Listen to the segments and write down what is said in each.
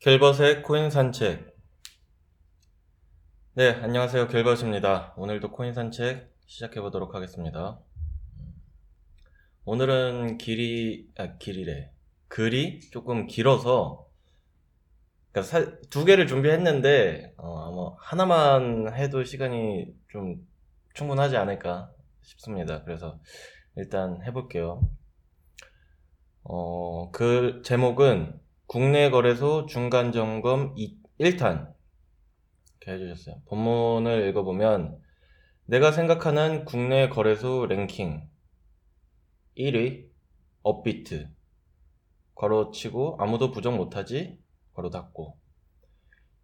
갤벗의 코인 산책. 네, 안녕하세요. 갤벗입니다. 오늘도 코인 산책 시작해 보도록 하겠습니다. 오늘은 길이, 아, 길이래. 글이 조금 길어서, 그러니까 사- 두 개를 준비했는데, 어, 아마 하나만 해도 시간이 좀 충분하지 않을까 싶습니다. 그래서 일단 해볼게요. 어, 그 제목은 국내 거래소 중간 점검 1탄 이렇게 해주셨어요. 본문을 읽어보면 내가 생각하는 국내 거래소 랭킹 1위 업비트 괄호 치고 아무도 부정 못하지 괄호 닫고.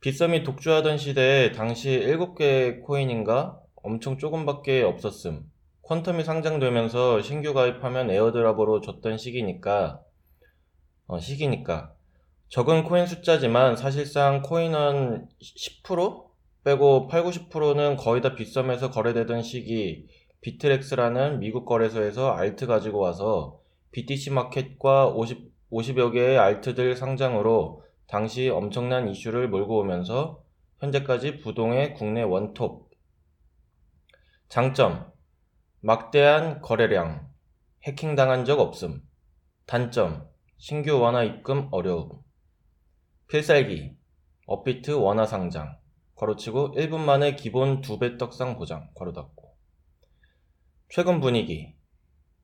빗썸이 독주하던 시대에 당시 7개의 코인인가 엄청 조금밖에 없었음. 퀀텀이 상장되면서 신규 가입하면 airdrop으로 줬던 시기니까 어, 시기니까. 적은 코인 숫자지만 사실상 코인은 10% 빼고 8, 90%는 거의 다 빗썸에서 거래되던 시기. 비트렉스라는 미국 거래소에서 alt 가지고 와서 BTC 마켓과 50, 50여 개의 alt들 상장으로 당시 엄청난 이슈를 몰고 오면서 현재까지 부동의 국내 원톱. 장점. 막대한 거래량. 해킹당한 적 없음. 단점. 신규 원화 입금 어려움. 필살기. 업비트 원화 상장. 괄호치고 1분 만에 기본 2배 떡상 보장. 괄호 닫고. 최근 분위기.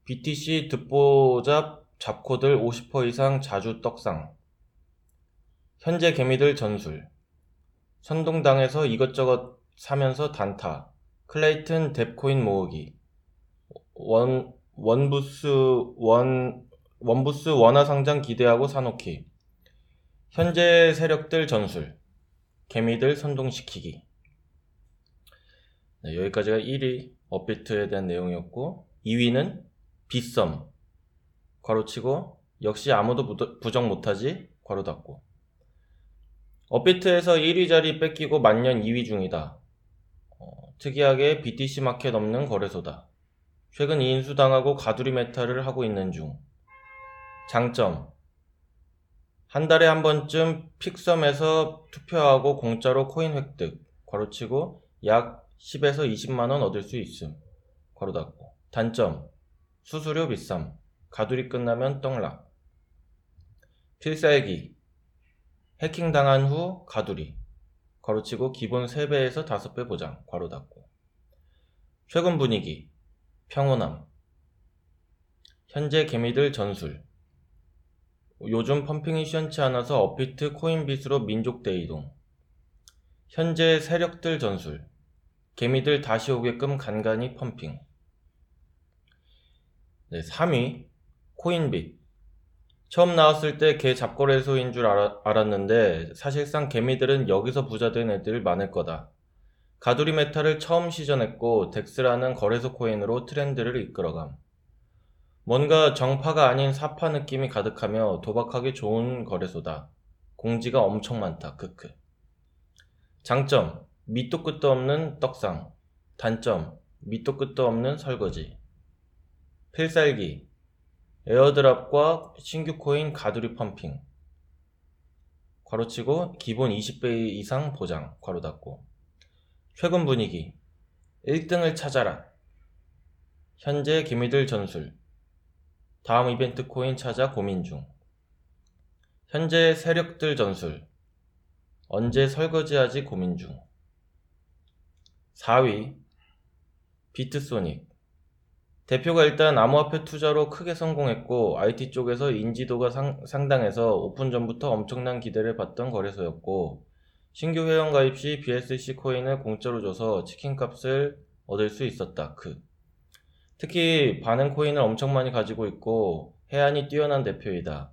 BTC 듣보잡 잡코들 50% 이상 자주 떡상 현재 개미들 전술. 선동당에서 이것저것 사면서 단타. 클레이튼 dApp코인 모으기. 원 원부스 원 원부스 원화 상장 기대하고 사놓기. 현재 세력들 전술, 개미들 선동시키기. 네, 여기까지가 1위 업비트에 대한 내용이었고 2위는 빗썸. 괄호치고 역시 아무도 부- 부정 못하지 괄호 닫고 업비트에서 1위 자리 뺏기고 만년 2위 중이다. 어, 특이하게 BTC 마켓 없는 거래소다. 최근 인수당하고 가두리 meta를 하고 있는 중. 장점 한 달에 한 번쯤 픽썸에서 투표하고 공짜로 코인 획득, 괄호치고 약 10에서 20만원 얻을 수 있음, 괄호 닫고. 단점, 수수료 비쌈, 가두리 끝나면 떡락. 필살기, 해킹 당한 후 가두리, 괄호치고 기본 3배에서 5배 보장, 괄호 닫고. 최근 분위기, 평온함. 현재 개미들 전술, 요즘 펌핑이 시원치 않아서 업비트 코인빗으로 민족 대이동. 현재 세력들 전술. 개미들 다시 오게끔 간간히 펌핑. 네, 3위. 코인빗. 처음 나왔을 때 개 잡거래소인 줄 알아- 알았 는데 사실상 개미들은 여기서 부자된 애들 많을 거다. 가두리 meta를 처음 시전했고 덱스라는 거래소 코인으로 트렌드를 이끌어감. 뭔가 정파가 아닌 사파 느낌이 가득하며 도박하기 좋은 거래소다. 공지가 엄청 많다. 크크. 장점, 밑도 끝도 없는 떡상. 단점, 밑도 끝도 없는 설거지. 필살기, 에어드랍과 신규 코인 가두리 펌핑. 괄호치고 기본 20배 이상 보장. 괄호 닫고. 최근 분위기. 1등을 찾아라. 현재 개미들 전술. 다음 이벤트 코인 찾아 고민 중. 현재 세력들 전술. 언제 설거지하지 고민 중. 4위. 비트소닉. 대표가 일단 암호화폐 투자로 크게 성공했고 IT 쪽에서 인지도가 상, 상당해서 오픈 전부터 엄청난 기대를 받던 거래소였고 신규 회원 가입 시 BSC 코인을 공짜로 줘서 치킨 값을 얻을 수 있었다. 그. 특히 반응 코인을 엄청 많이 가지고 있고 해안이 뛰어난 대표이다.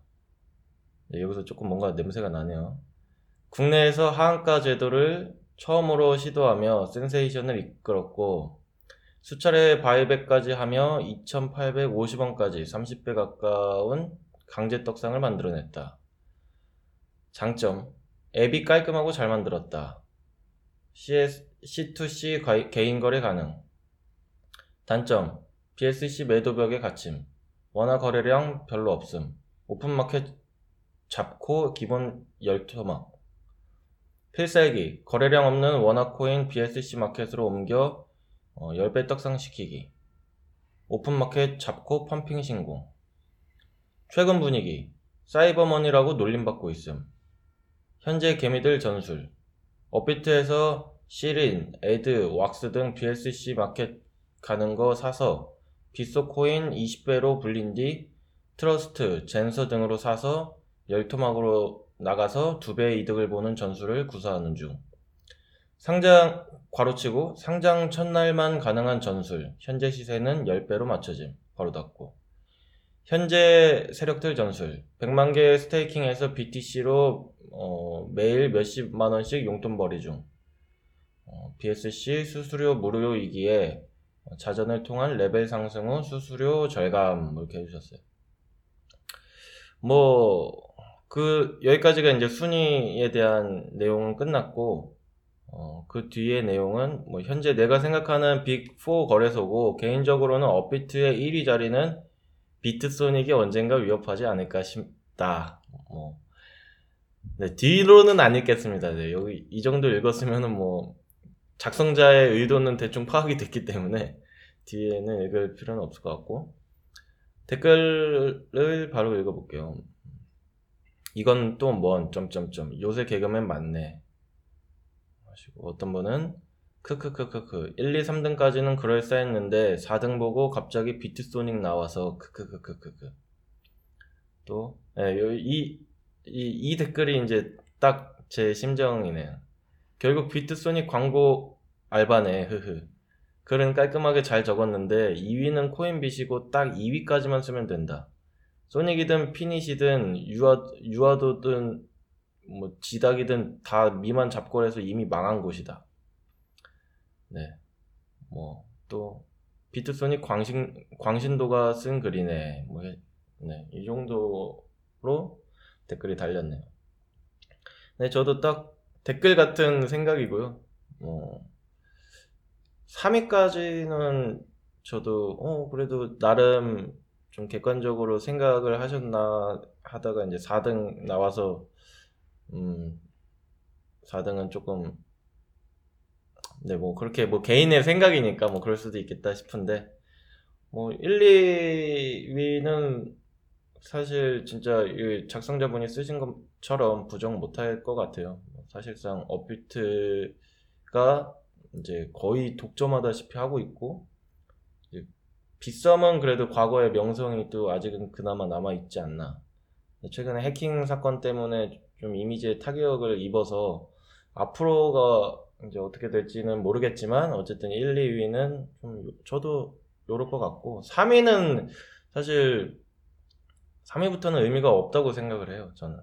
네, 여기서 조금 뭔가 냄새가 나네요. 국내에서 하한가 제도를 처음으로 시도하며 센세이션을 이끌었고 수차례 바이백까지 하며 2,850원까지 30배 가까운 강제 떡상을 만들어냈다. 장점 앱이 깔끔하고 잘 만들었다. CS, C2C 가- 개인 거래 가능. 단점 BSC 매도벽에 갇힘. 원화 거래량 별로 없음. 오픈마켓 잡고 기본 열토막. 필살기 거래량 없는 원화 코인 BTC 마켓으로 옮겨 어, 10배 떡상시키기. 오픈마켓 잡고 pumping 신공. 최근 분위기. 사이버머니라고 놀림받고 있음. 현재 개미들 전술. 업비트에서 시린, 에드, 왁스 등 BTC 마켓 가는 거 사서 빗소코인 20배로 불린 뒤 트러스트, 젠서 등으로 사서 열토막으로 나가서 두 배의 이득을 보는 전술을 구사하는 중. 상장 괄호치고 상장 첫날만 가능한 전술. 현재 시세는 10배로 맞춰짐. 바로 닫고. 현재 세력들 전술. 100만 개 staking해서 BTC로 어, 매일 몇십만 원씩 용돈 벌이 중. 어, BSC 수수료 무료이기에 자전을 통한 레벨 상승 후 수수료 절감 이렇게 해주셨어요. 뭐 그 여기까지가 이제 순위에 대한 내용은 끝났고 어, 그 뒤에 내용은 뭐 현재 내가 생각하는 빅4 거래소고 개인적으로는 업비트의 1위 자리는 비트소닉이 언젠가 위협하지 않을까 싶다. 뭐 네, 뒤로는 안 읽겠습니다. 네, 여기 이 정도 읽었으면은 뭐 작성자의 의도는 대충 파악이 됐기 때문에 뒤에는 읽을 필요는 없을 것 같고 댓글을 바로 읽어볼게요. 이건 또 뭔 점점점 요새 개그맨 맞네. 하시고 어떤 분은 크크크크크 1, 2, 3등까지는 그럴싸했는데 4등 보고 갑자기 비트소닉 나와서 크크크크크크 또 예, 요- 이, 이, 이 댓글이 이제 딱 제 심정이네요. 결국 비트소닉 광고 알바네 흐흐 글은 깔끔하게 잘 적었는데 2위는 코인빗이고 딱 2위까지만 쓰면 된다. 소닉이든 피닛이든 유아, 유아도든 뭐 지닥이든 다 미만 잡골에서 이미 망한 곳이다. 네. 뭐 또 비트소닉 광신 광신도가 쓴 글이네. 뭐 해- 네. 이 정도로 댓글이 달렸네요. 네, 저도 딱 댓글 같은 생각이고요. 뭐 3위까지는 저도 어 그래도 나름 좀 객관적으로 생각을 하셨나 하다가 이제 4등 나와서 음 4등은 조금 네 뭐 그렇게 뭐 개인의 생각이니까 뭐 그럴 수도 있겠다 싶은데 뭐 1, 2위는 사실 진짜 이 작성자분이 쓰신 것처럼 부정 못할 것 같아요. 사실상 업비트가 이제 거의 독점하다시피 하고 있고 빗썸은 그래도 과거의 명성이 또 아직은 그나마 남아 있지 않나. 최근에 해킹 사건 때문에 좀 이미지에 타격을 입어서 앞으로가 이제 어떻게 될지는 모르겠지만 어쨌든 1, 2위는 좀 요- 저도 요럴 것 같고 3위는 사실 3위부터는 의미가 없다고 생각을 해요. 저는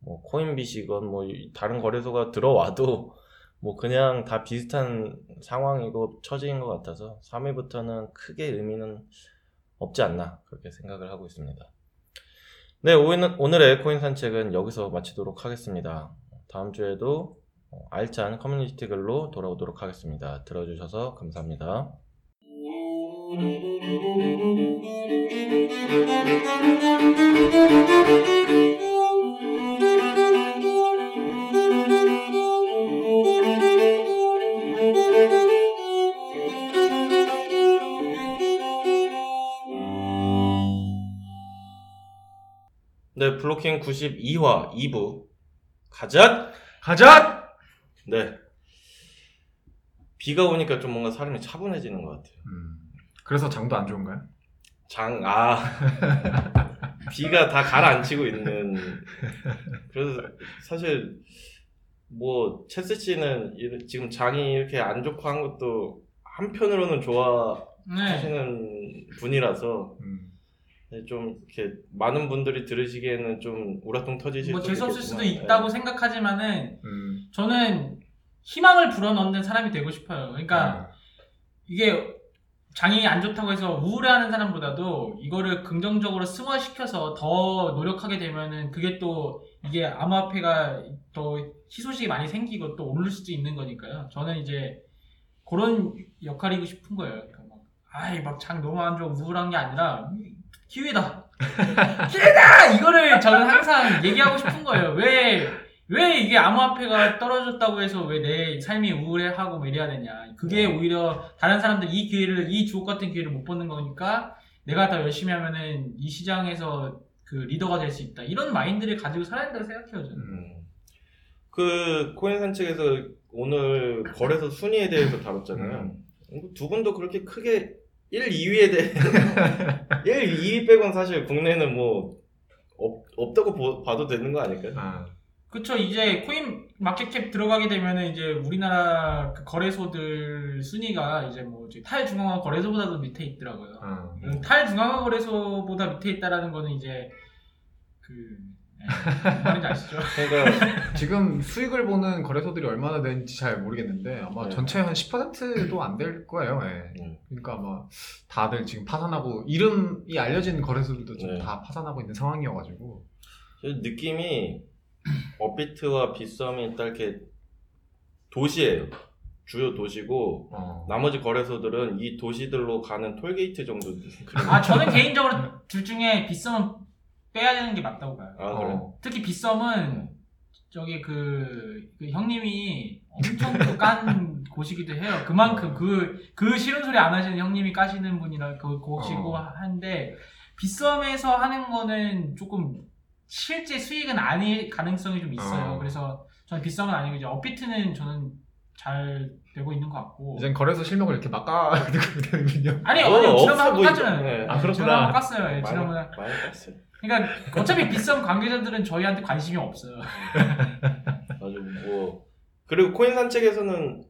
뭐 코인빗이건 뭐 이- 다른 거래소가 들어와도 뭐 그냥 다 비슷한 상황이고 처지인 것 같아서 3위부터는 크게 의미는 없지 않나 그렇게 생각을 하고 있습니다. 네, 오늘, 오늘의 코인 산책은 여기서 마치도록 하겠습니다. 다음 주에도 어, 알찬 커뮤니티 글로 돌아오도록 하겠습니다. 들어주셔서 감사합니다. 네, 블로킹 92화 2부 가자! 가자! 네. 비가 오니까 좀 뭔가 사람이 차분해지는 것 같아요. 음, 그래서 장도 안 좋은가요? 장, 아. 비가 다 가라앉히고 있는. 그래서 사실, 뭐, 체스 씨는 이- 지금 장이 이렇게 안 좋고 한 것도 한편으로는 좋아하시는 네. 분이라서 음, 네, 좀 이렇게 많은 분들이 들으시기에는 좀 우라통 터지실 뭐 수도 재수 없을 수도 있겠지만, 있다고 네. 생각하지만은 음, 저는 희망을 불어넣는 사람이 되고 싶어요. 그러니까 아, 이게 장이 안 좋다고 해서 우울해하는 사람보다도 이거를 긍정적으로 승화시켜서 더 노력하게 되면은 그게 또 이게 암호화폐가 더 희소식이 많이 생기고 또 오를 수도 있는 거니까요. 저는 이제 그런 역할이고 싶은 거예요. 그러니까 막 아이 막 장 너무 안 좋아 우울한 게 아니라 기회다. 기회다! 이거를 저는 항상 얘기하고 싶은 거예요. 왜, 왜 이게 암호화폐가 떨어졌다고 해서 왜 내 삶이 우울해하고 뭐 이래야 되냐. 그게 오히려 다른 사람들 이 기회를, 이 주옥 같은 기회를 못 받는 거니까 내가 더 열심히 하면은 이 시장에서 그 리더가 될 수 있다. 이런 마인드를 가지고 살아야 된다고 생각해요, 저는. 음. 그 코인 산책에서 오늘 거래소 순위에 대해서 다뤘잖아요. 두 분도 그렇게 크게 1, 2위에 대해 1, 2위 빼곤 사실 국내는 뭐 없, 없다고 보- 봐도 되는 거 아닐까요? 아, 그쵸, 이제 코인 마켓캡 들어가게 되면은 이제 우리나라 그 거래소들 순위가 이제 뭐 이제 탈중앙화 거래소보다도 밑에 있더라고요. 아. 음, 탈중앙화 거래소보다 밑에 있다라는 거는 이제 그 말인지 아시죠? 그러니까 지금 수익을 보는 거래소들이 얼마나 되는지 잘 모르겠는데 아마 네. 전체 한 10%도 안 될 거예요. 예. 음. 그러니까 아마 다들 지금 파산하고 이름이 알려진 거래소들도 지금 네. 다 파산하고 있는 상황이어가지고 저 느낌이 업비트와 빗썸이 딱 이렇게 도시예요. 주요 도시고 어. 나머지 거래소들은 이 도시들로 가는 톨게이트 정도. 아 저는 개인적으로 둘 중에 빗썸은 빼야 되는 게 맞다고 봐요. 아 그래. 어. 특히 빗썸은 저기 그, 그 형님이 엄청 또깐 곳이기도 해요. 그만큼 그, 그 싫은 소리 안 하시는 형님이 까시는 분이라 그 곳이고 어. 한데 빗썸에서 하는 거는 조금 실제 수익은 아닐 가능성이 좀 있어요. 어. 그래서 저는 빗썸은 아니고 이제 업비트는 저는 잘 되고 있는 것 같고. 이젠 거래소 실명을 이렇게 막 까고 되는군요. 아니, 어, 아니, 없어 지난번에 한번 보이죠. 깠잖아요. 네. 아, 그렇구나. 지난번에 한번 깠어요. 예, 많이 지난번에. 많이 깠어요. 그러니까 어차피 빗썸 관계자들은 저희한테 관심이 없어요. 아주 뭐 그리고 코인 산책에서는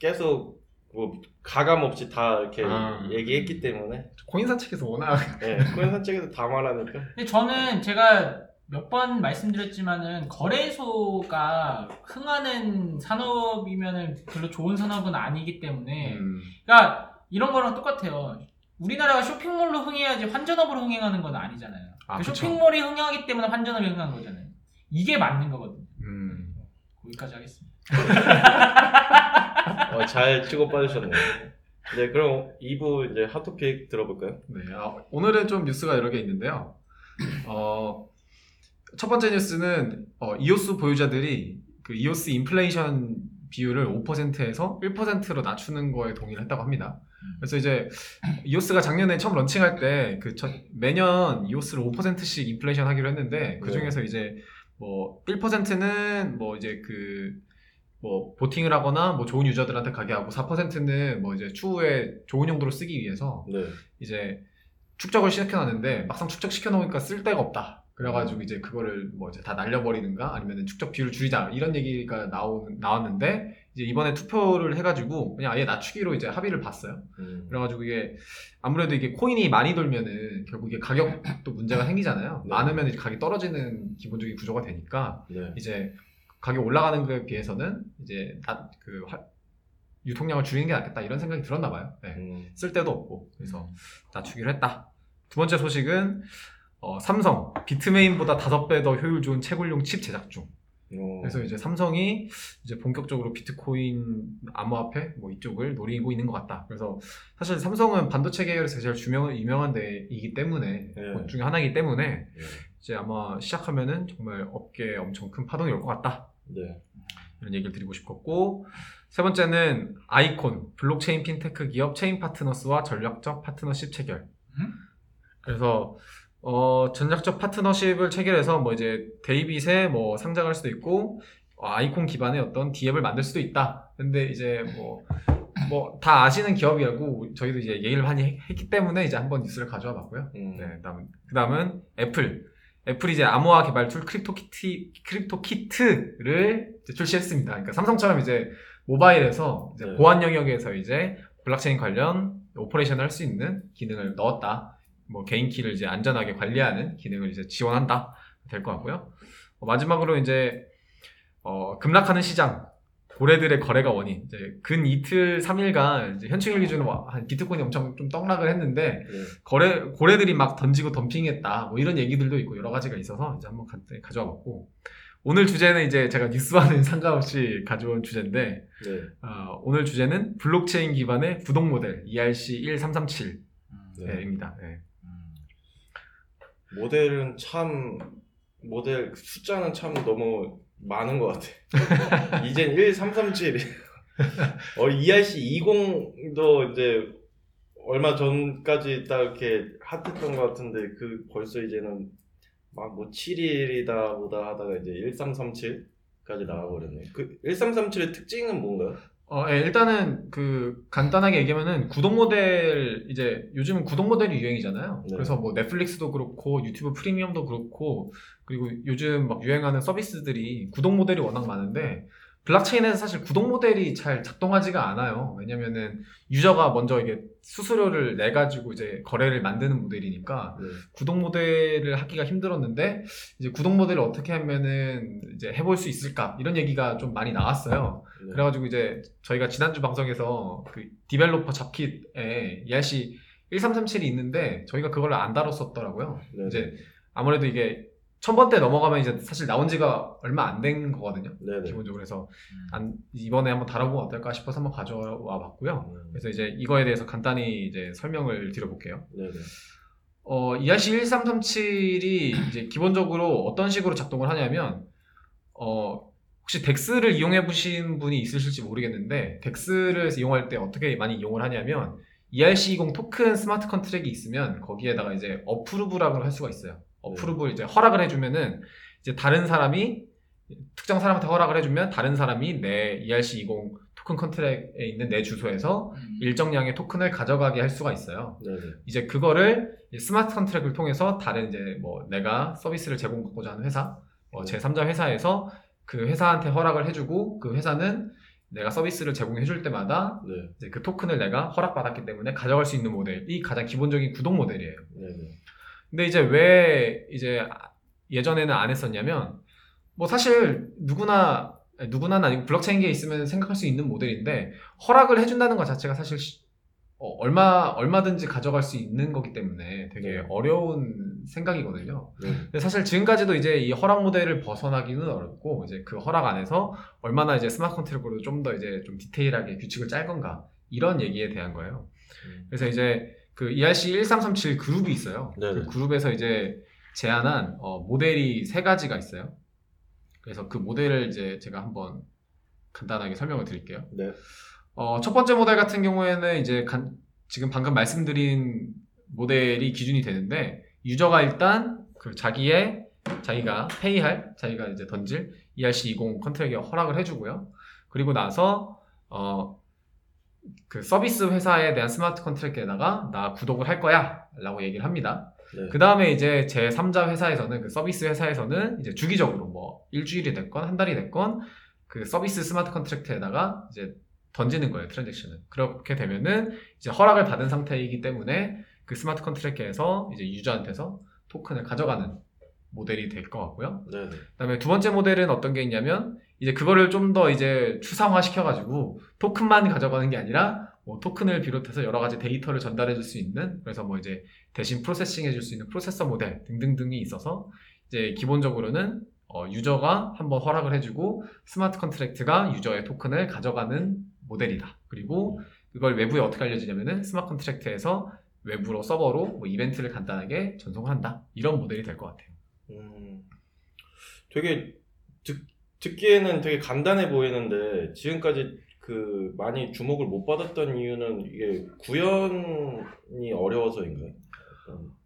계속 뭐 가감 없이 다 이렇게 아. 얘기했기 때문에 코인 산책에서 워낙 예, 코인 산책에서 다 말하니까 근데 저는 제가 몇 번 말씀드렸지만은 거래소가 흥하는 산업이면은 별로 좋은 산업은 아니기 때문에 음, 그러니까 이런 거랑 똑같아요. 우리나라가 쇼핑몰로 흥해야지 환전업으로 흥행하는 건 아니잖아요. 아, 그 그쵸. 쇼핑몰이 흥하기 때문에 환전업이 흥한 거잖아요. 이게 맞는 거거든요. 음. 거기까지 하겠습니다. 어, 잘 치고 빠지셨네요. 네, 그럼 2부 이제 핫토픽 들어볼까요? 네, 아, 오늘은 좀 뉴스가 여러 개 있는데요. 어, 첫 번째 뉴스는 어, 이오스 보유자들이 그 이오스 인플레이션 비율을 5%에서 1%로 낮추는 거에 동의를 했다고 합니다. 그래서 이제 이오스가 작년에 처음 런칭할 때 그 매년 이오스를 5%씩 인플레이션 하기로 했는데 그 중에서 이제 뭐 1%는 뭐 이제 그 뭐 보팅을 하거나 뭐 좋은 유저들한테 가게 하고 4%는 뭐 이제 추후에 좋은 용도로 쓰기 위해서 네. 이제 축적을 시켜놨는데 막상 축적시켜 놓으니까 쓸 데가 없다. 그래가지고 이제 그거를 뭐 이제 다 날려버리는가 아니면 축적 비율을 줄이자 이런 얘기가 나오는 나왔는데 이제 이번에 투표를 해가지고 그냥 아예 낮추기로 이제 합의를 봤어요. 음. 그래가지고 이게 아무래도 이게 코인이 많이 돌면은 결국 이게 가격도 문제가 생기잖아요. 네. 많으면 이제 가격이 떨어지는 기본적인 구조가 되니까 네. 이제 가격 올라가는 거에 비해서는 이제 나- 그 화- 유통량을 줄이는 게 낫겠다 이런 생각이 들었나 봐요. 네. 음. 쓸 데도 없고 그래서 낮추기로 했다. 두 번째 소식은 어, 삼성 비트메인보다 다섯 배더 효율 좋은 채굴용 칩 제작 중. 어. 그래서 이제 삼성이 이제 본격적으로 비트코인 암호화폐 뭐 이쪽을 노리고 있는 것 같다. 그래서 사실 삼성은 반도체 계열에서 제일 유명 유명한 데이기 때문에 네. 그 중에 하나이기 때문에 네. 이제 아마 시작하면은 정말 업계에 엄청 큰 파동이 올 것 같다. 네. 이런 얘기를 드리고 싶었고 세 번째는 아이콘 블록체인 핀테크 기업 체인 파트너스와 전략적 파트너십 체결. 음? 그래서 어, 전략적 파트너십을 체결해서 뭐 이제 데이빗에 뭐 상장할 수도 있고 어, 아이콘 기반의 어떤 dApp을 만들 수도 있다. 근데 이제 뭐 뭐 다 아시는 기업이라고 저희도 이제 얘기를 많이 했- 했기 때문에 이제 한번 뉴스를 가져와 봤고요. 음. 네, 그다음 그다음은 애플. 애플이 이제 암호화 개발 툴 크립토키티 CryptoKit를 이제 출시했습니다. 그러니까 삼성처럼 이제 모바일에서 이제 네. 보안 영역에서 이제 블록체인 관련 operation을 할 수 있는 기능을 넣었다. 뭐 개인 키를 이제 안전하게 관리하는 기능을 이제 지원한다. 될 것 같고요. 어, 마지막으로 이제 어, 급락하는 시장 고래들의 거래가 원인. 이제 근 이틀 3일간 이제 현충일 기준으로 한 비트코인이 엄청 좀 떡락을 했는데 네. 거래 고래들이 막 던지고 덤핑했다. 뭐 이런 얘기들도 있고 여러 가지가 있어서 이제 한번 간단히 가져와 봤고 오늘 주제는 이제 제가 뉴스와는 상관없이 가져온 주제인데 네. 어, 오늘 주제는 블록체인 기반의 구독 모델 E ERC1337입니다. 네. 네. 모델은 참 모델 숫자는 참 너무 많은 것 같아. 이젠 1337이. 어 ERC 20도 이제 얼마 전까지 딱 이렇게 핫했던 것 같은데 그 벌써 이제는 막 뭐 7일이다 보다 하다가 이제 1337까지 나와버렸네. 그 1337의 특징은 뭔가요? 어, 예, 일단은 그 간단하게 얘기하면은 구독 모델 이제 요즘은 구독 모델이 유행이잖아요. 네. 그래서 뭐 넷플릭스도 그렇고 유튜브 프리미엄도 그렇고 그리고 요즘 막 유행하는 서비스들이 구독 모델이 워낙 많은데 블록체인에서 사실 구독 모델이 잘 작동하지가 않아요. 왜냐면은 유저가 먼저 이게 수수료를 내 가지고 이제 거래를 만드는 모델이니까 네. 구독 모델을 하기가 힘들었는데 이제 구독 모델을 어떻게 하면은 이제 해볼 수 있을까 이런 얘기가 좀 많이 나왔어요. 네. 그래가지고 이제 저희가 지난주 방송에서 그 developer 잡킷에 ERC 1337이 있는데 저희가 그걸 안 다뤘었더라고요. 네. 이제 아무래도 이게 천 번 대 넘어가면 이제 사실 나온 지가 얼마 안 된 거거든요. 네네. 기본적으로 그래서 안- 이번에 한번 다뤄보면 어떨까 싶어서 한번 가져와 봤고요. 음, 그래서 이제 이거에 대해서 간단히 이제 설명을 드려볼게요. 네네. 어, ERC 1337이 이제 기본적으로 어떤 식으로 작동을 하냐면, 어, 혹시 DEX를 이용해 보신 분이 있으실지 모르겠는데, DEX를 이용할 때 어떻게 많이 이용을 하냐면, ERC20 토큰 smart contract이 있으면 거기에다가 이제 approve라고 할 수가 있어요. approve를 이제 허락을 해주면은 이제 다른 사람이 특정 사람한테 허락을 해주면 다른 사람이 내 ERC20 토큰 contract에 있는 내 주소에서 음. 일정량의 토큰을 가져가게 할 수가 있어요. 네네. 이제 그거를 smart contract을 통해서 다른 이제 뭐 내가 서비스를 제공하고자 하는 회사, 뭐 네. 제3자 회사에서 그 회사한테 허락을 해주고 그 회사는 내가 서비스를 제공해줄 때마다 네. 이제 그 토큰을 내가 허락받았기 때문에 가져갈 수 있는 모델이 가장 기본적인 구독 모델이에요. 네네. 근데 이제 왜 이제 예전에는 안 했었냐면 뭐 사실 누구나 누구나는 아니고 블록체인계에 있으면 생각할 수 있는 모델인데 허락을 해준다는 것 자체가 사실 시- 어, 얼마 얼마든지 가져갈 수 있는 거기 때문에 되게 네. 어려운 생각이거든요. 네. 근데 사실 지금까지도 이제 이 허락 모델을 벗어나기는 어렵고 이제 그 허락 안에서 얼마나 이제 smart contract로 좀 더 이제 좀 디테일하게 규칙을 짤 건가 이런 얘기에 대한 거예요. 음. 그래서 이제 그 ERC 1337 그룹이 있어요. 네네. 그 그룹에서 이제 제안한 어, 모델이 세 가지가 있어요. 그래서 그 모델을 이제 제가 한번 간단하게 설명을 드릴게요. 네. 어, 첫 번째 모델 같은 경우에는 이제 간- 지금 방금 말씀드린 모델이 기준이 되는데 유저가 일단 그 자기의 자기가 pay할 자기가 이제 던질 ERC20 contract에 허락을 해주고요. 그리고 나서 어, 그 서비스 회사에 대한 smart contract에다가 나 구독을 할 거야 라고 얘기를 합니다. 네. 그 다음에 이제 제 3자 회사에서는 그 서비스 회사에서는 이제 주기적으로 뭐 일주일이 됐건 한 달이 됐건 그 서비스 smart contract에다가 이제 던지는 거예요 transaction을 그렇게 되면은 이제 허락을 받은 상태이기 때문에 그 smart contract에서 이제 유저한테서 토큰을 가져가는 모델이 될 것 같고요. 네네. 그다음에 두 번째 모델은 어떤 게 있냐면 이제 그거를 좀 더 이제 추상화 시켜가지고 토큰만 가져가는 게 아니라 뭐 토큰을 비롯해서 여러 가지 데이터를 전달해 줄 수 있는 그래서 뭐 이제 대신 processing 해줄 수 있는 프로세서 모델 등등등이 있어서 이제 기본적으로는 어, 유저가 한번 허락을 해주고 smart contract가 유저의 토큰을 가져가는 모델이다. 그리고 그걸 외부에 어떻게 알려지냐면은 smart contract에서 외부로 서버로 뭐 이벤트를 간단하게 전송한다. 이런 모델이 될 것 같아요. 음, 되게 듣, 듣기에는 되게 간단해 보이는데 지금까지 그 많이 주목을 못 받았던 이유는 이게 구현이 어려워서인가요?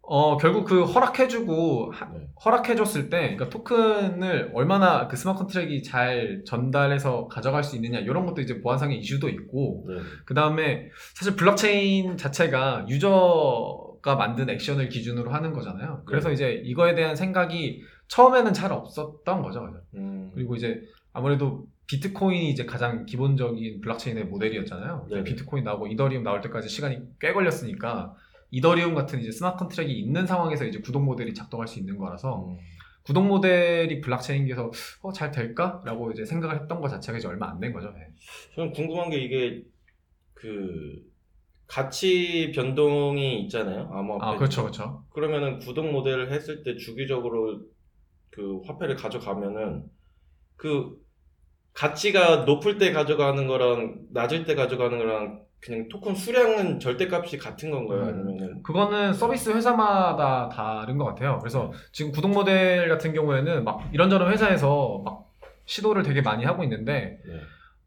어, 결국 그 허락해주고, 하- 네. 허락해줬을 때, 그러니까 토큰을 얼마나 그 스마트 컨트랙이 잘 전달해서 가져갈 수 있느냐, 이런 것도 이제 보안상의 이슈도 있고, 네. 그 다음에 사실 블록체인 자체가 유저가 만든 액션을 기준으로 하는 거잖아요. 그래서 네. 이제 이거에 대한 생각이 처음에는 잘 없었던 거죠. 음, 그리고 이제 아무래도 비트코인이 이제 가장 기본적인 블록체인의 모델이었잖아요. 네네. 비트코인 나오고 이더리움 나올 때까지 시간이 꽤 걸렸으니까 이더리움 같은 이제 smart contract가 있는 상황에서 이제 구독 모델이 작동할 수 있는 거라서 음, 구독 모델이 블록체인에서 어, 잘 될까라고 이제 생각을 했던 것 자체가 이제 얼마 안 된 거죠. 네. 저는 궁금한 게 이게 그 가치 변동이 있잖아요. 암호화폐. 아 그렇죠, 그렇죠. 그러면은 구독 모델을 했을 때 주기적으로 그 화폐를 가져가면은 그 가치가 높을 때 가져가는 거랑 낮을 때 가져가는 거랑 그냥 토큰 수량은 절대값이 같은 건가요? 음. 아니면은 그거는 서비스 회사마다 다른 것 같아요. 그래서 지금 구독 모델 같은 경우에는 막 이런저런 회사에서 막 시도를 되게 많이 하고 있는데 네.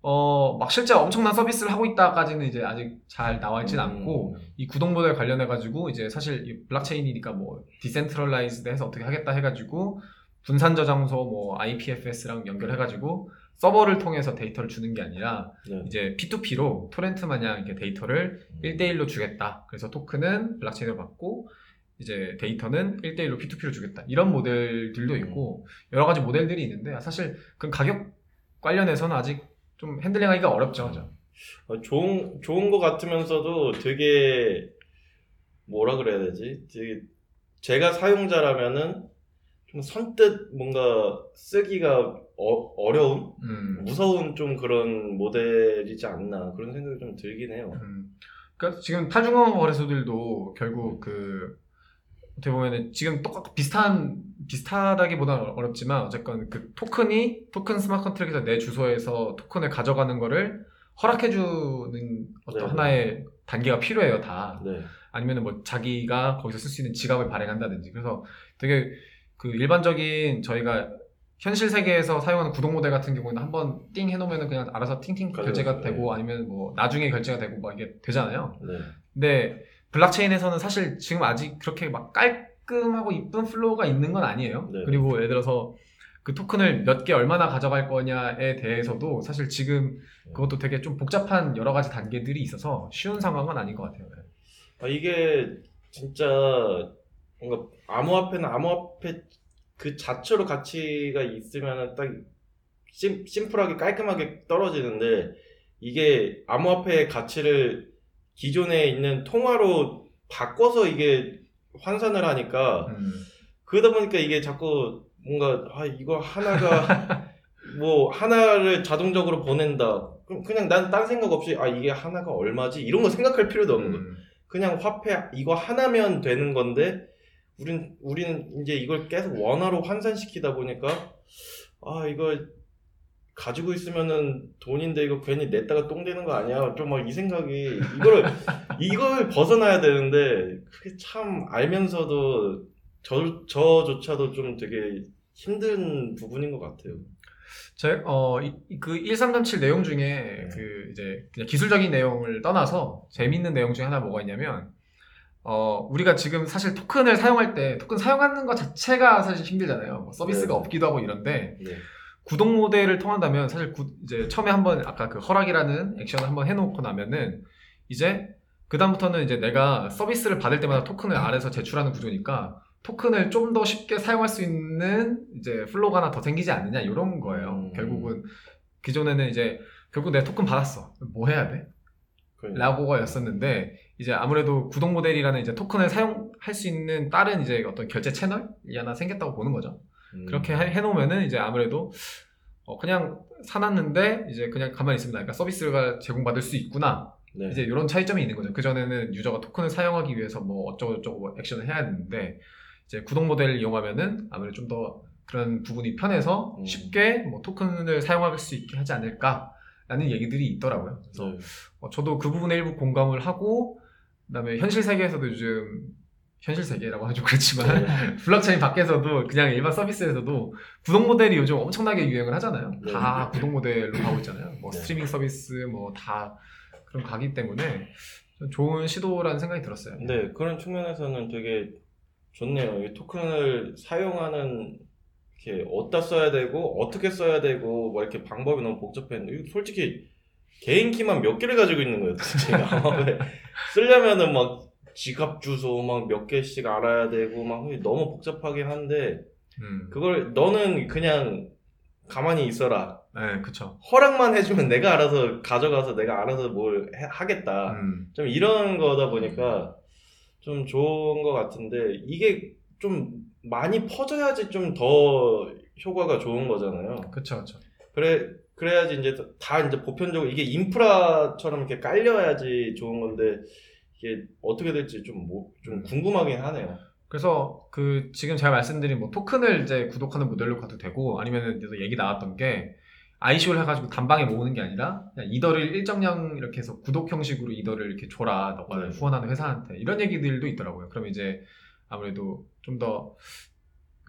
어 막 실제 엄청난 서비스를 하고 있다까지는 이제 아직 잘 나와 있진 음. 않고 이 구독 모델 관련해 가지고 이제 사실 이 블록체인이니까 뭐 decentralized 해서 어떻게 하겠다 해 가지고 분산 저장소 뭐 IPFS랑 연결해 가지고 서버를 통해서 데이터를 주는 게 아니라 네. 이제 P2P로 토렌트 마냥 이렇게 데이터를 음. 1대1로 주겠다. 그래서 토큰은 블록체인으로 받고 이제 데이터는 1대1로 P2P로 주겠다. 이런 모델들도 있고 여러 가지 모델들이 있는데 사실 그 가격 관련해서는 아직 좀 핸들링하기가 어렵죠. 그죠? 어, 좋은 좋은 거 같으면서도 되게 뭐라 그래야 되지? 되게 제가 사용자라면은 좀 선뜻 뭔가 쓰기가 어, 려운 음. 무서운 좀 그런 모델이지 않나 그런 생각이 좀 들긴 해요. 음. 그러니까 지금 탈중앙 거래소들도 결국 그 어떻게 보면은 지금 똑같 비슷한 비슷하다기보다는 어- 어렵지만 어쨌건 그 토큰이 토큰 스마트 컨트랙에서 내 주소에서 토큰을 가져가는 거를 허락해주는 어떤 네, 하나의 단계가 필요해요 다 네. 아니면은 뭐 자기가 거기서 쓸 수 있는 지갑을 발행한다든지 그래서 되게 그 일반적인 저희가 현실 세계에서 사용하는 구독 모델 같은 경우는 한번 띵 해놓으면 그냥 알아서 팅팅 가져가죠. 결제가 네. 되고 아니면 뭐 나중에 결제가 되고 막 이게 되잖아요. 네. 근데 블록체인에서는 사실 지금 아직 그렇게 막 깔끔하고 이쁜 flow가 있는 건 아니에요. 네. 그리고 예를 들어서 그 토큰을 몇 개 얼마나 가져갈 거냐에 대해서도 사실 지금 그것도 되게 좀 복잡한 여러 가지 단계들이 있어서 쉬운 상황은 아닌 것 같아요. 아, 이게 진짜 뭔가 암호화폐는 암호화폐 그 자체로 가치가 있으면은 딱 심, 심플하게 깔끔하게 떨어지는데 이게 암호화폐의 가치를 기존에 있는 통화로 바꿔서 이게 환산을 하니까 음. 그러다 보니까 이게 자꾸 뭔가 아 이거 하나가 뭐 하나를 자동적으로 보낸다 그럼 그냥 난 딴 생각 없이 아 이게 하나가 얼마지 이런 거 생각할 필요도 없는 음. 그냥 화폐 이거 하나면 되는 건데 우린 우리는 이제 이걸 계속 원화로 환산시키다 보니까 아 이거 가지고 있으면은 돈인데 이거 괜히 냈다가 똥 되는 거 아니야? 좀 막 이 생각이 이걸 이걸 벗어나야 되는데 그게 참 알면서도 저 저조차도 좀 되게 힘든 부분인 것 같아요. 제, 어, 이, 그1337 내용 중에 그 이제 기술적인 내용을 떠나서 재밌는 내용 중에 하나 뭐가 있냐면, 어, 우리가 지금 사실 토큰을 사용할 때 토큰 사용하는 것 자체가 사실 힘들잖아요. 뭐 서비스가 네. 없기도 하고 이런데, 네. 구독 모델을 통한다면 사실 구- 이제 처음에 한번 아까 그 허락이라는 액션을 한번 해놓고 나면은 이제 그 다음부터는 이제 내가 서비스를 받을 때마다 토큰을 알아서 제출하는 구조니까 토큰을 좀 더 쉽게 사용할 수 있는 이제 flow가 하나 더 생기지 않느냐 이런 거예요. 음. 결국은 기존에는 이제 결국 내 토큰 받았어. 뭐 해야 돼? 그러니까. 라고였었는데 이제 아무래도 구독 모델이라는 이제 토큰을 사용할 수 있는 다른 이제 어떤 결제 채널이 하나 생겼다고 보는 거죠. 음. 그렇게 해- 해놓으면은 이제 아무래도 어, 그냥 사놨는데 이제 그냥 가만히 있습니다. 그러니까 서비스가 제공받을 수 있구나. 네. 이제 이런 차이점이 있는 거죠. 그 전에는 유저가 토큰을 사용하기 위해서 뭐 어쩌고 저쩌고 뭐 액션을 해야 되는데 이제 구독 모델을 이용하면은 아무래도 좀 더 그런 부분이 편해서 음. 쉽게 뭐 토큰을 사용할 수 있게 하지 않을까 라는 얘기들이 있더라고요. 그래서 네. 어, 저도 그 부분에 일부 공감을 하고 그다음에 현실 세계에서도 요즘 현실 세계라고 하죠 그렇지만 네. 블록체인 밖에서도 그냥 일반 서비스에서도 구독 모델이 요즘 엄청나게 유행을 하잖아요. 네. 다 구독 모델로 가고 있잖아요. 뭐 네. 스트리밍 서비스 뭐 다 그렇게 가기 때문에 좀 좋은 시도라는 생각이 들었어요. 네, 그런 측면에서는 되게 좋네요. 이 토큰을 사용하는 이렇게 어디다 써야 되고 어떻게 써야 되고 뭐 이렇게 방법이 너무 복잡했는데 솔직히 개인 키만 몇 개를 가지고 있는 거예요. 제가 쓰려면은 막 지갑 주소 막 몇 개씩 알아야 되고 막 너무 복잡하긴 한데 음. 그걸 너는 그냥 가만히 있어라. 네, 그쵸. 허락만 해주면 내가 알아서 가져가서 내가 알아서 뭘 해- 하겠다. 음. 좀 이런 거다 보니까 좀 좋은 것 같은데 이게 좀 많이 퍼져야지 좀 더 효과가 좋은 거잖아요. 그쵸. 그래 그래야지 이제 다 이제 보편적으로 이게 인프라처럼 이렇게 깔려야지 좋은 건데 이게 어떻게 될지 좀뭐 좀 궁금하긴 하네요. 그래서 그 지금 제가 말씀드린 뭐 토큰을 이제 구독하는 모델로 가도 되고 아니면은 얘기 나왔던 게 ICO를 해가지고 단방에 모으는 게 아니라 이더를 일정량 이렇게 해서 구독 형식으로 이더를 이렇게 줘라 너가 네. 후원하는 회사한테 이런 얘기들도 있더라고요. 그럼 이제 아무래도 좀 더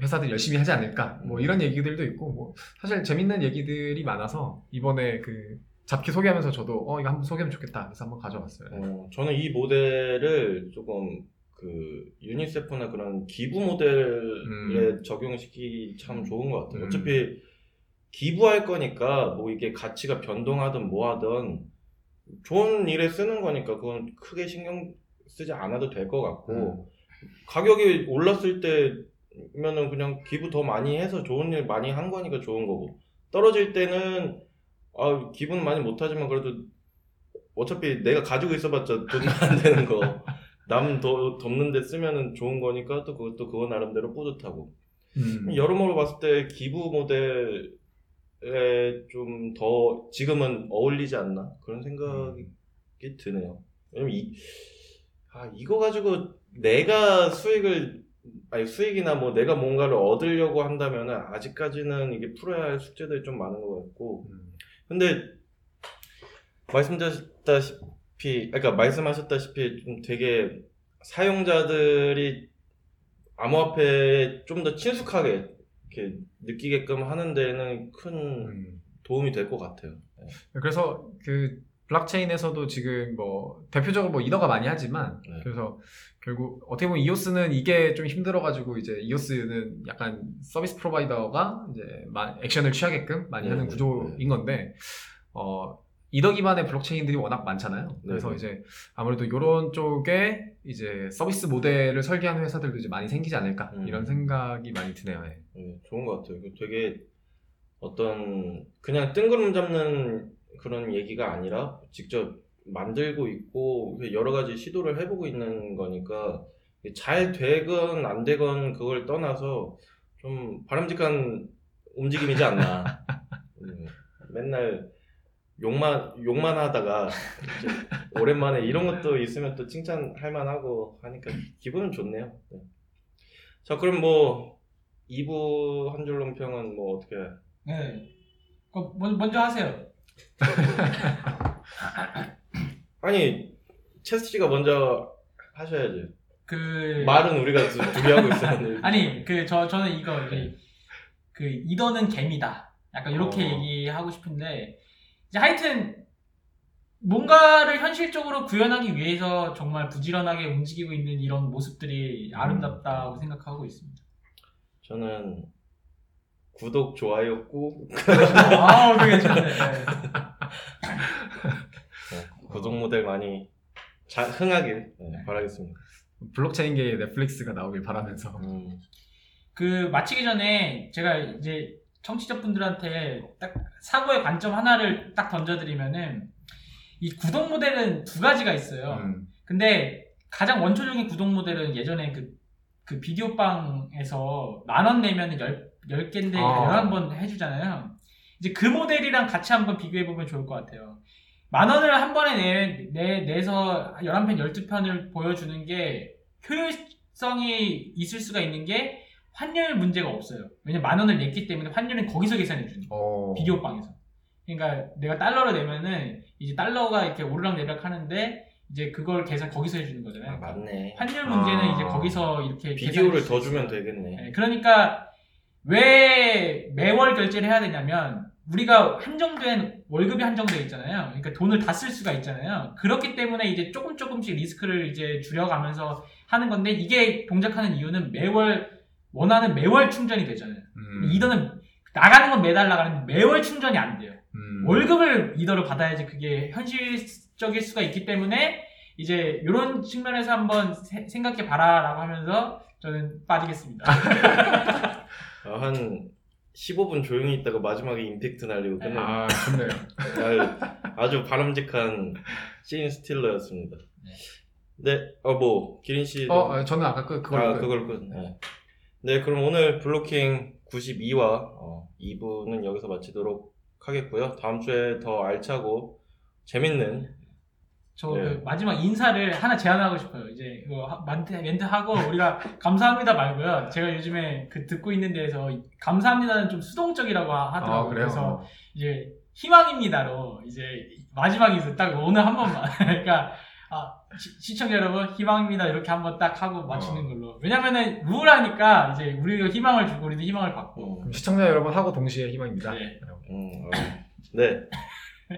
회사들이 열심히 하지 않을까 뭐 음. 이런 얘기들도 있고 뭐 사실 재밌는 얘기들이 많아서 이번에 그 잡기 소개하면서 저도 어 이거 한번 소개하면 좋겠다 그래서 한번 가져왔어요. 어, 저는 이 모델을 조금 그 유니세프나 그런 기부 모델에 적용시키기 참 좋은 것 같아요. 음. 어차피 기부할 거니까 뭐 이게 가치가 변동하든 뭐 하든 좋은 일에 쓰는 거니까 그건 크게 신경 쓰지 않아도 될 것 같고 가격이 올랐을 때면은 그냥 기부 더 많이 해서 좋은 일 많이 한 거니까 좋은 거고. 떨어질 때는 아 기분 많이 못하지만 그래도 어차피 내가 가지고 있어봤자 돈 안 되는 거. 남 덮는데 쓰면은 좋은 거니까 또 그것도 그거 나름대로 뿌듯하고. 음. 여러모로 봤을 때 기부 모델에 좀 더 지금은 어울리지 않나? 그런 생각이 드네요. 왜냐면 이, 아, 이거 가지고 내가 수익을, 아니, 수익이나 뭐 내가 뭔가를 얻으려고 한다면은 아직까지는 이게 풀어야 할 숙제들이 좀 많은 것 같고. 음. 근데, 말씀드렸다시피, 그러니까 말씀하셨다시피 좀 되게 사용자들이 암호화폐에 좀 더 친숙하게 이렇게 느끼게끔 하는 데는 큰 음. 도움이 될 것 같아요. 그래서 그 블록체인에서도 지금 뭐 대표적으로 뭐 이더가 많이 하지만 네. 그래서 결국 어떻게 보면 이오스는 이게 좀 힘들어가지고 이제 이오스는 약간 서비스 프로바이더가 이제 마- 액션을 취하게끔 많이 네, 하는 네, 구조인 건데 어 이더 기반의 블록체인들이 워낙 많잖아요. 그래서 네. 이제 아무래도 이런 쪽에 이제 서비스 모델을 설계하는 회사들도 이제 많이 생기지 않을까 음. 이런 생각이 많이 드네요. 예. 네, 좋은 것 같아요. 되게 어떤 그냥 뜬구름 잡는 그런 얘기가 아니라 직접 만들고 있고 여러 가지 시도를 해보고 있는 거니까 잘 되건 안 되건 그걸 떠나서 좀 바람직한 움직임이지 않나. 음, 맨날 욕만 욕만 하다가 오랜만에 이런 것도 있으면 또 칭찬할 만하고 하니까 기분은 좋네요. 네. 자 그럼 뭐 2부 한줄 논평은 뭐 어떻게 네. 먼저 하세요. 아니 체스 씨가 먼저 하셔야지 그 말은 우리가 두- 둘이 하고 있었는데 아니 그 저 저는 이거 이제 그 이더는 개미다. 약간 이렇게 어. 얘기하고 싶은데 이제 하여튼 뭔가를 현실적으로 구현하기 위해서 정말 부지런하게 움직이고 있는 이런 모습들이 아름답다고 생각하고 있습니다. 저는 구독 좋아요 꾹 아, 그게 괜찮네. 네. 구독 모델 많이 자, 흥하길 네, 네. 바라겠습니다 블록체인계의 넷플릭스가 나오길 바라면서 음, 그 마치기 전에 제가 이제 청취자분들한테 딱 사고의 관점 하나를 딱 던져드리면은 이 구독 모델은 두 가지가 있어요. 음. 근데 가장 원초적인 구독 모델은 예전에 그, 그 비디오방에서 만 원 내면 열, 열 개인데 아. 11번 해주잖아요. 이제 그 모델이랑 같이 한번 비교해보면 좋을 것 같아요. 만 원을 한 번에 내, 내, 내서 11편, 12편을 보여주는 게 효율성이 있을 수가 있는 게 환율 문제가 없어요. 왜냐면 만 원을 냈기 때문에 환율은 거기서 계산해 주는 거예요. 어. 비디오방에서. 그러니까 내가 달러를 내면은 이제 달러가 이렇게 오르락 내리락 하는데 이제 그걸 계산 거기서 해주는 아, 거잖아요. 맞네 환율 문제는 아. 이제 거기서 이렇게 비디오를 더. 주면 되겠네 네, 그러니까 왜 매월 결제를 해야 되냐면 우리가 한정된 월급이 한정되어 있잖아요. 그러니까 돈을 다 쓸 수가 있잖아요. 그렇기 때문에 이제 조금 조금씩 리스크를 이제 줄여가면서 하는 건데 이게 동작하는 이유는 매월 원하는 매월 충전이 되잖아요. 음. 이더는 나가는 건 매달 나가는데 매월 충전이 안 돼요. 음. 월급을 이더를 받아야지 그게 현실적일 수가 있기 때문에 이제 이런 측면에서 한번 세- 생각해 봐라라고 하면서 저는 빠지겠습니다. 아, 한 15분 조용히 있다가 마지막에 임팩트 날리고 끝내 아 좋네요. 아, 아주 바람직한 씬 스틸러였습니다 네, 어, 뭐, 기린 씨. 어 아, 저는 아까 그 그걸 아, 그- 그걸 끝. 네. 네, 그럼 오늘 블로킹 92화 어, 2부는 여기서 마치도록 하겠고요. 다음 주에 더 알차고 재밌는 저 네. 그 마지막 인사를 하나 제안하고 싶어요. 이제 이거 하- 멘트, 멘트 하고 우리가 감사합니다 말고요. 제가 요즘에 그 듣고 있는 데에서 이 감사합니다는 좀 수동적이라고 하- 하더라고요. 아, 그래요? 그래서 이제 희망입니다로 이제 마지막 인사 딱 오늘 한 번만. 그러니까 아, 시, 청자 여러분 희망입니다 이렇게 한번 딱 하고 마치는 어. 걸로. 왜냐면은 우울하니까 이제 우리가 희망을 주고 우리도 희망을 받고. 그럼 시청자 여러분 하고 동시에 희망입니다. 네. 음, 어, 네.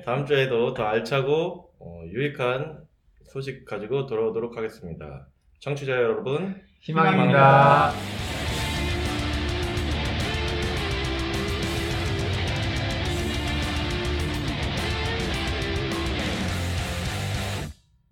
다음 주에도 더 알차고 어, 유익한 소식 가지고 돌아오도록 하겠습니다. 청취자 여러분, 희망입니다. 희망입니다.